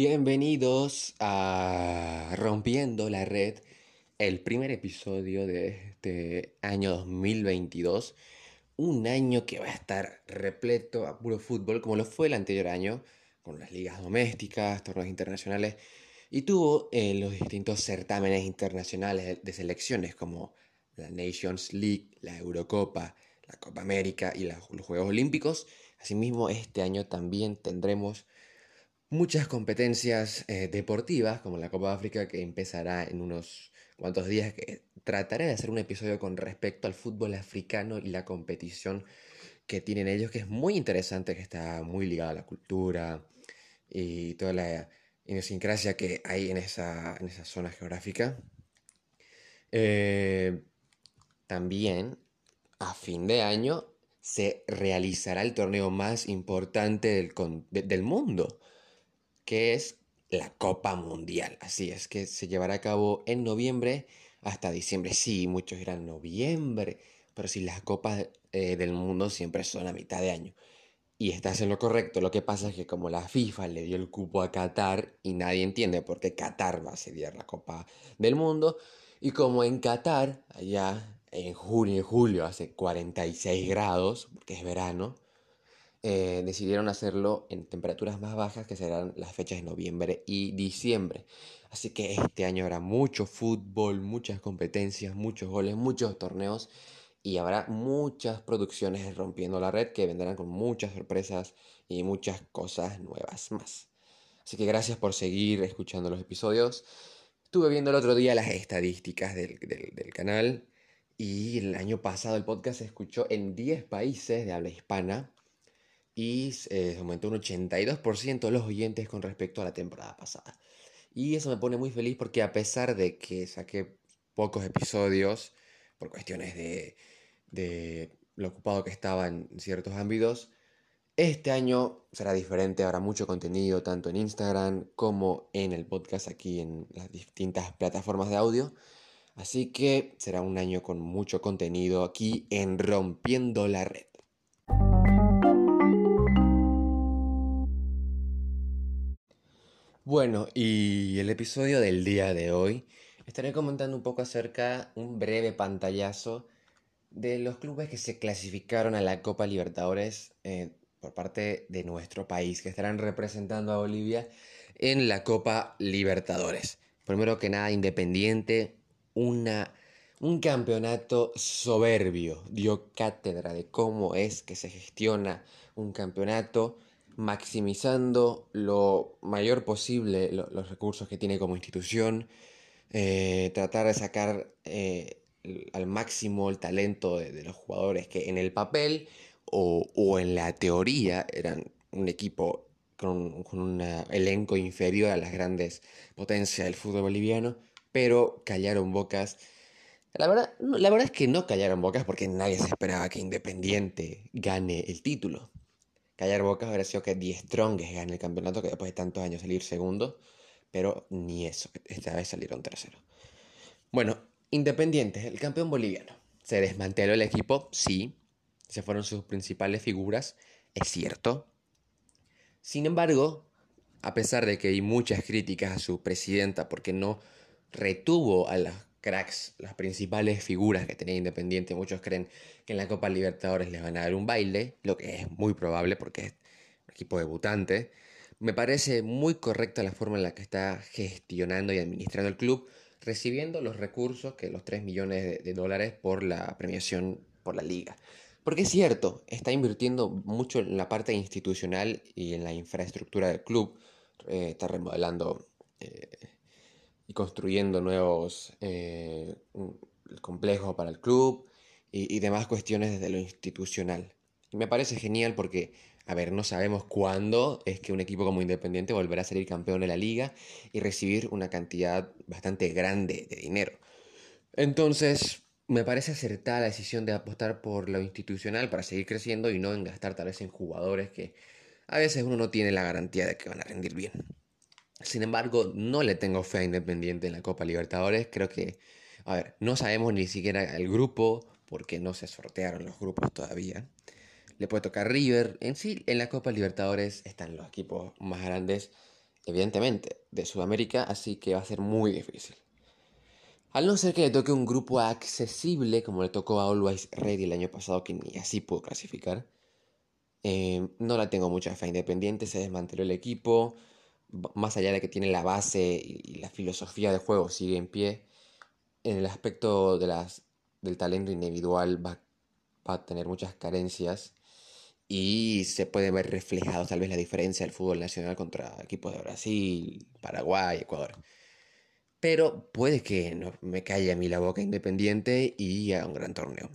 Bienvenidos a Rompiendo la Red, el primer episodio de este año 2022. Un año que va a estar repleto a puro fútbol, como lo fue el anterior año, con las ligas domésticas, torneos internacionales, y tuvo eh, los distintos certámenes internacionales de selecciones, como la Nations League, la Eurocopa, la Copa América y los Juegos Olímpicos. Asimismo, este año también tendremos muchas competencias eh, deportivas, como la Copa de África, que empezará en unos cuantos días, que trataré de hacer un episodio con respecto al fútbol africano y la competición que tienen ellos, que es muy interesante, que está muy ligada a la cultura y toda la idiosincrasia que hay en esa, en esa zona geográfica. Eh, también, a fin de año, se realizará el torneo más importante del, del mundo que es la Copa Mundial. Así es que se llevará a cabo en noviembre hasta diciembre. Sí, muchos dirán noviembre, pero si las copas eh, del mundo siempre son a mitad de año. Y estás en lo correcto. Lo que pasa es que como la FIFA le dio el cupo a Qatar y nadie entiende por qué Qatar va a ceder la Copa del Mundo. Y como en Qatar, allá en junio y julio hace 46 grados, porque es verano, eh, decidieron hacerlo en temperaturas más bajas, que serán las fechas de noviembre y diciembre. Así que este año habrá mucho fútbol, muchas competencias, muchos goles, muchos torneos y habrá muchas producciones rompiendo la red que vendrán con muchas sorpresas y muchas cosas nuevas más. Así que gracias por seguir escuchando los episodios. Estuve viendo el otro día las estadísticas del, del canal y el año pasado el podcast se escuchó en 10 países de habla hispana y eh, aumentó un 82% los oyentes con respecto a la temporada pasada. Y eso me pone muy feliz porque a pesar de que saqué pocos episodios por cuestiones de, de lo ocupado que estaba en ciertos ámbitos, este año será diferente, habrá mucho contenido tanto en Instagram como en el podcast aquí en las distintas plataformas de audio. Así que será un año con mucho contenido aquí en Rompiendo la Red. Bueno, y el episodio del día de hoy estaré comentando un poco acerca, un breve pantallazo de los clubes que se clasificaron a la Copa Libertadores eh, por parte de nuestro país, que estarán representando a Bolivia en la Copa Libertadores. Primero que nada, Independiente, una, un campeonato soberbio, dio cátedra de cómo es que se gestiona un campeonato maximizando lo mayor posible los recursos que tiene como institución, eh, tratar de sacar eh, al máximo el talento de, los jugadores que en el papel o, en la teoría eran un equipo con, un elenco inferior a las grandes potencias del fútbol boliviano, pero callaron bocas. La verdad, la verdad es que no callaron bocas porque nadie se esperaba que Independiente gane el título. Callar bocas hubiera sido que Die Strongest gane el campeonato, que después de tantos años salir segundo, pero ni eso, esta vez salieron tercero. Bueno, Independiente, el campeón boliviano. ¿Se desmanteló el equipo? Sí. Se fueron sus principales figuras, es cierto. Sin embargo, a pesar de que hay muchas críticas a su presidenta porque no retuvo a las cracks, las principales figuras que tenía Independiente. Muchos creen que en la Copa Libertadores les van a dar un baile, lo que es muy probable porque es un equipo debutante. Me parece muy correcta la forma en la que está gestionando y administrando el club, recibiendo los recursos, que los 3 millones de, dólares por la premiación por la liga. Porque es cierto, está invirtiendo mucho en la parte institucional y en la infraestructura del club. Eh, está remodelando eh, y construyendo nuevos eh, complejos para el club y, demás cuestiones desde lo institucional. Y me parece genial porque, a ver, no sabemos cuándo es que un equipo como Independiente volverá a salir campeón de la liga y recibir una cantidad bastante grande de dinero. Entonces, me parece acertada la decisión de apostar por lo institucional para seguir creciendo y no en gastar tal vez en jugadores que a veces uno no tiene la garantía de que van a rendir bien. Sin embargo, no le tengo fe a Independiente en la Copa Libertadores. Creo que, a ver, no sabemos ni siquiera el grupo, porque no se sortearon los grupos todavía. Le puede tocar River. En sí, en la Copa Libertadores están los equipos más grandes evidentemente, de Sudamérica, así que va a ser muy difícil. Al no ser que le toque un grupo accesible, como le tocó a Always Ready el año pasado, que ni así pudo clasificar, eh, no la tengo mucha fe. Independiente se desmanteló el equipo, más allá de que tiene la base y la filosofía de juego sigue en pie, en el aspecto de las, del talento individual va, va a tener muchas carencias y se puede ver reflejado tal vez la diferencia del fútbol nacional contra equipos de Brasil, Paraguay, Ecuador. Pero puede que no me calle a mí la boca independiente y a un gran torneo.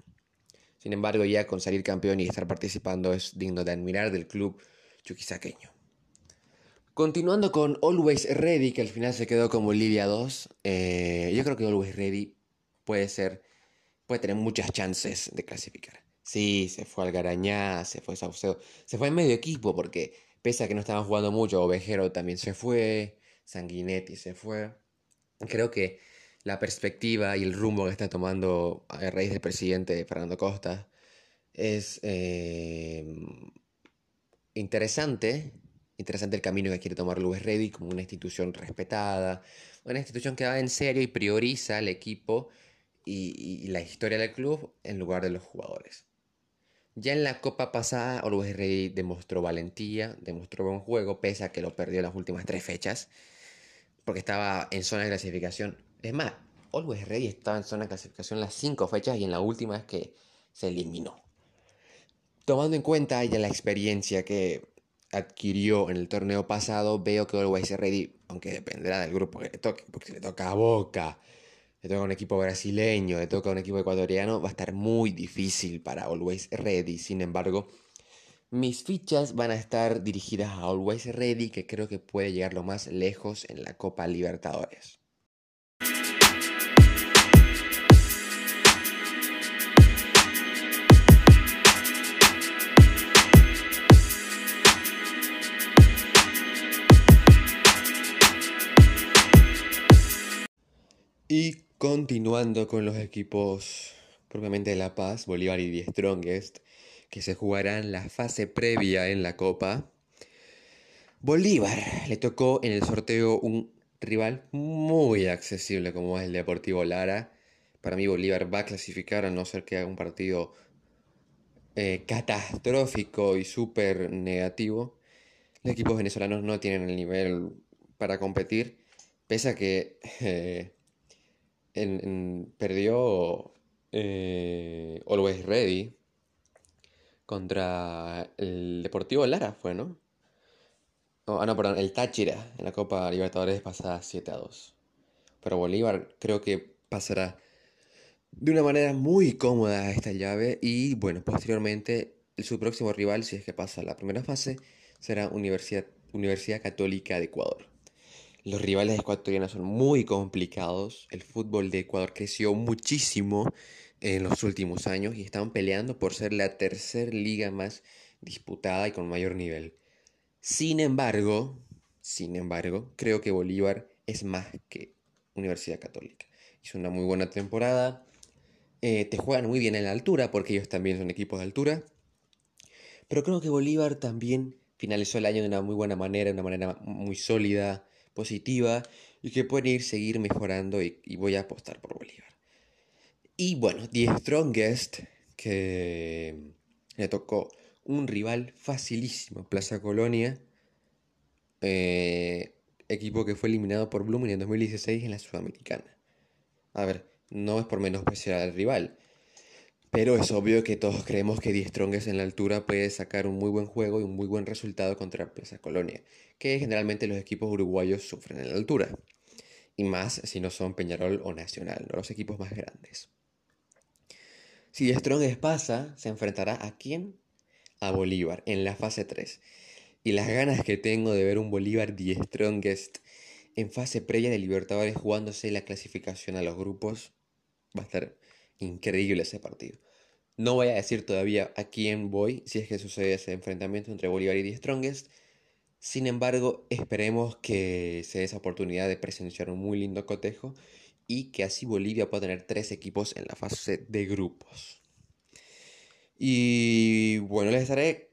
Sin embargo, ya con salir campeón y estar participando es digno de admirar del club chuquisaqueño. Continuando con Always Ready, que al final se quedó como Bolivia 2, eh, yo creo que Always Ready puede ser, puede tener muchas chances de clasificar. Sí, se fue al Garañá, se fue Saucedo, se fue en medio equipo porque pese a que no estaban jugando mucho, Ovejero también se fue, Sanguinetti se fue. Creo que la perspectiva y el rumbo que está tomando a raíz del presidente Fernando Costa es eh, interesante interesante el camino que quiere tomar Luis Ready como una institución respetada, una institución que va en serio y prioriza al equipo y, la historia del club en lugar de los jugadores. Ya en la copa pasada, Always Ready demostró valentía, demostró buen juego, pese a que lo perdió en las últimas tres fechas, porque estaba en zona de clasificación. Es más, Always Ready estaba en zona de clasificación las cinco fechas y en la última es que se eliminó. Tomando en cuenta ya la experiencia que adquirió en el torneo pasado, veo que Always Ready, aunque dependerá del grupo que le toque, porque si le toca a Boca, le toca a un equipo brasileño, le toca a un equipo ecuatoriano, va a estar muy difícil para Always Ready. Sin embargo, mis fichas van a estar dirigidas a Always Ready, que creo que puede llegar lo más lejos en la Copa Libertadores. Y continuando con los equipos propiamente de La Paz, Bolívar y The Strongest, que se jugarán la fase previa en la Copa. Bolívar le tocó en el sorteo un rival muy accesible como es el Deportivo Lara. Para mí Bolívar va a clasificar a no ser que haga un partido eh, catastrófico y súper negativo. Los equipos venezolanos no tienen el nivel para competir, pese a que eh, perdió eh, Always Ready contra el Deportivo Lara, fue, ¿no? ah, no, perdón, el Táchira en la Copa Libertadores pasada 7 a 2. Pero Bolívar creo que pasará de una manera muy cómoda esta llave y bueno, posteriormente su próximo rival, si es que pasa la primera fase, será Universidad, Universidad Católica de Ecuador. Los rivales ecuatorianos son muy complicados. El fútbol de Ecuador creció muchísimo en los últimos años y están peleando por ser la tercera liga más disputada y con mayor nivel. Sin embargo, sin embargo, creo que Bolívar es más que Universidad Católica. Hizo una muy buena temporada. Eh, te juegan muy bien en la altura porque ellos también son equipos de altura. Pero creo que Bolívar también finalizó el año de una muy buena manera, de una manera muy sólida positiva y que pueden ir seguir mejorando y, voy a apostar por Bolívar. Y bueno, The Strongest, que le tocó un rival facilísimo, Plaza Colonia, eh, equipo que fue eliminado por Blooming en 2016 en la Sudamericana. A ver, no es por menos especial al rival, pero es obvio que todos creemos que Die Strongest en la altura puede sacar un muy buen juego y un muy buen resultado contra Plaza Colonia, que generalmente los equipos uruguayos sufren en la altura. Y más si no son Peñarol o Nacional, no los equipos más grandes. Si Die Strongest pasa, se enfrentará a quién? A Bolívar en la fase 3. Y las ganas que tengo de ver un Bolívar Die Strongest en fase previa de Libertadores jugándose la clasificación a los grupos va a estar increíble ese partido. No voy a decir todavía a quién voy si es que sucede ese enfrentamiento entre Bolívar y The Strongest. Sin embargo, esperemos que se dé esa oportunidad de presenciar un muy lindo cotejo y que así Bolivia pueda tener tres equipos en la fase de grupos. Y bueno, les estaré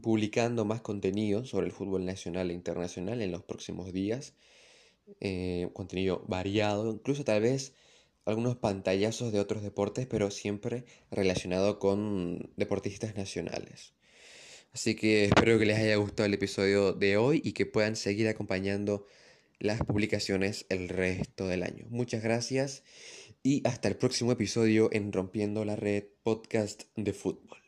publicando más contenido sobre el fútbol nacional e internacional en los próximos días. Eh, contenido variado, incluso tal vez algunos pantallazos de otros deportes, pero siempre relacionado con deportistas nacionales. Así que espero que les haya gustado el episodio de hoy y que puedan seguir acompañando las publicaciones el resto del año. Muchas gracias y hasta el próximo episodio en Rompiendo la Red Podcast de Fútbol.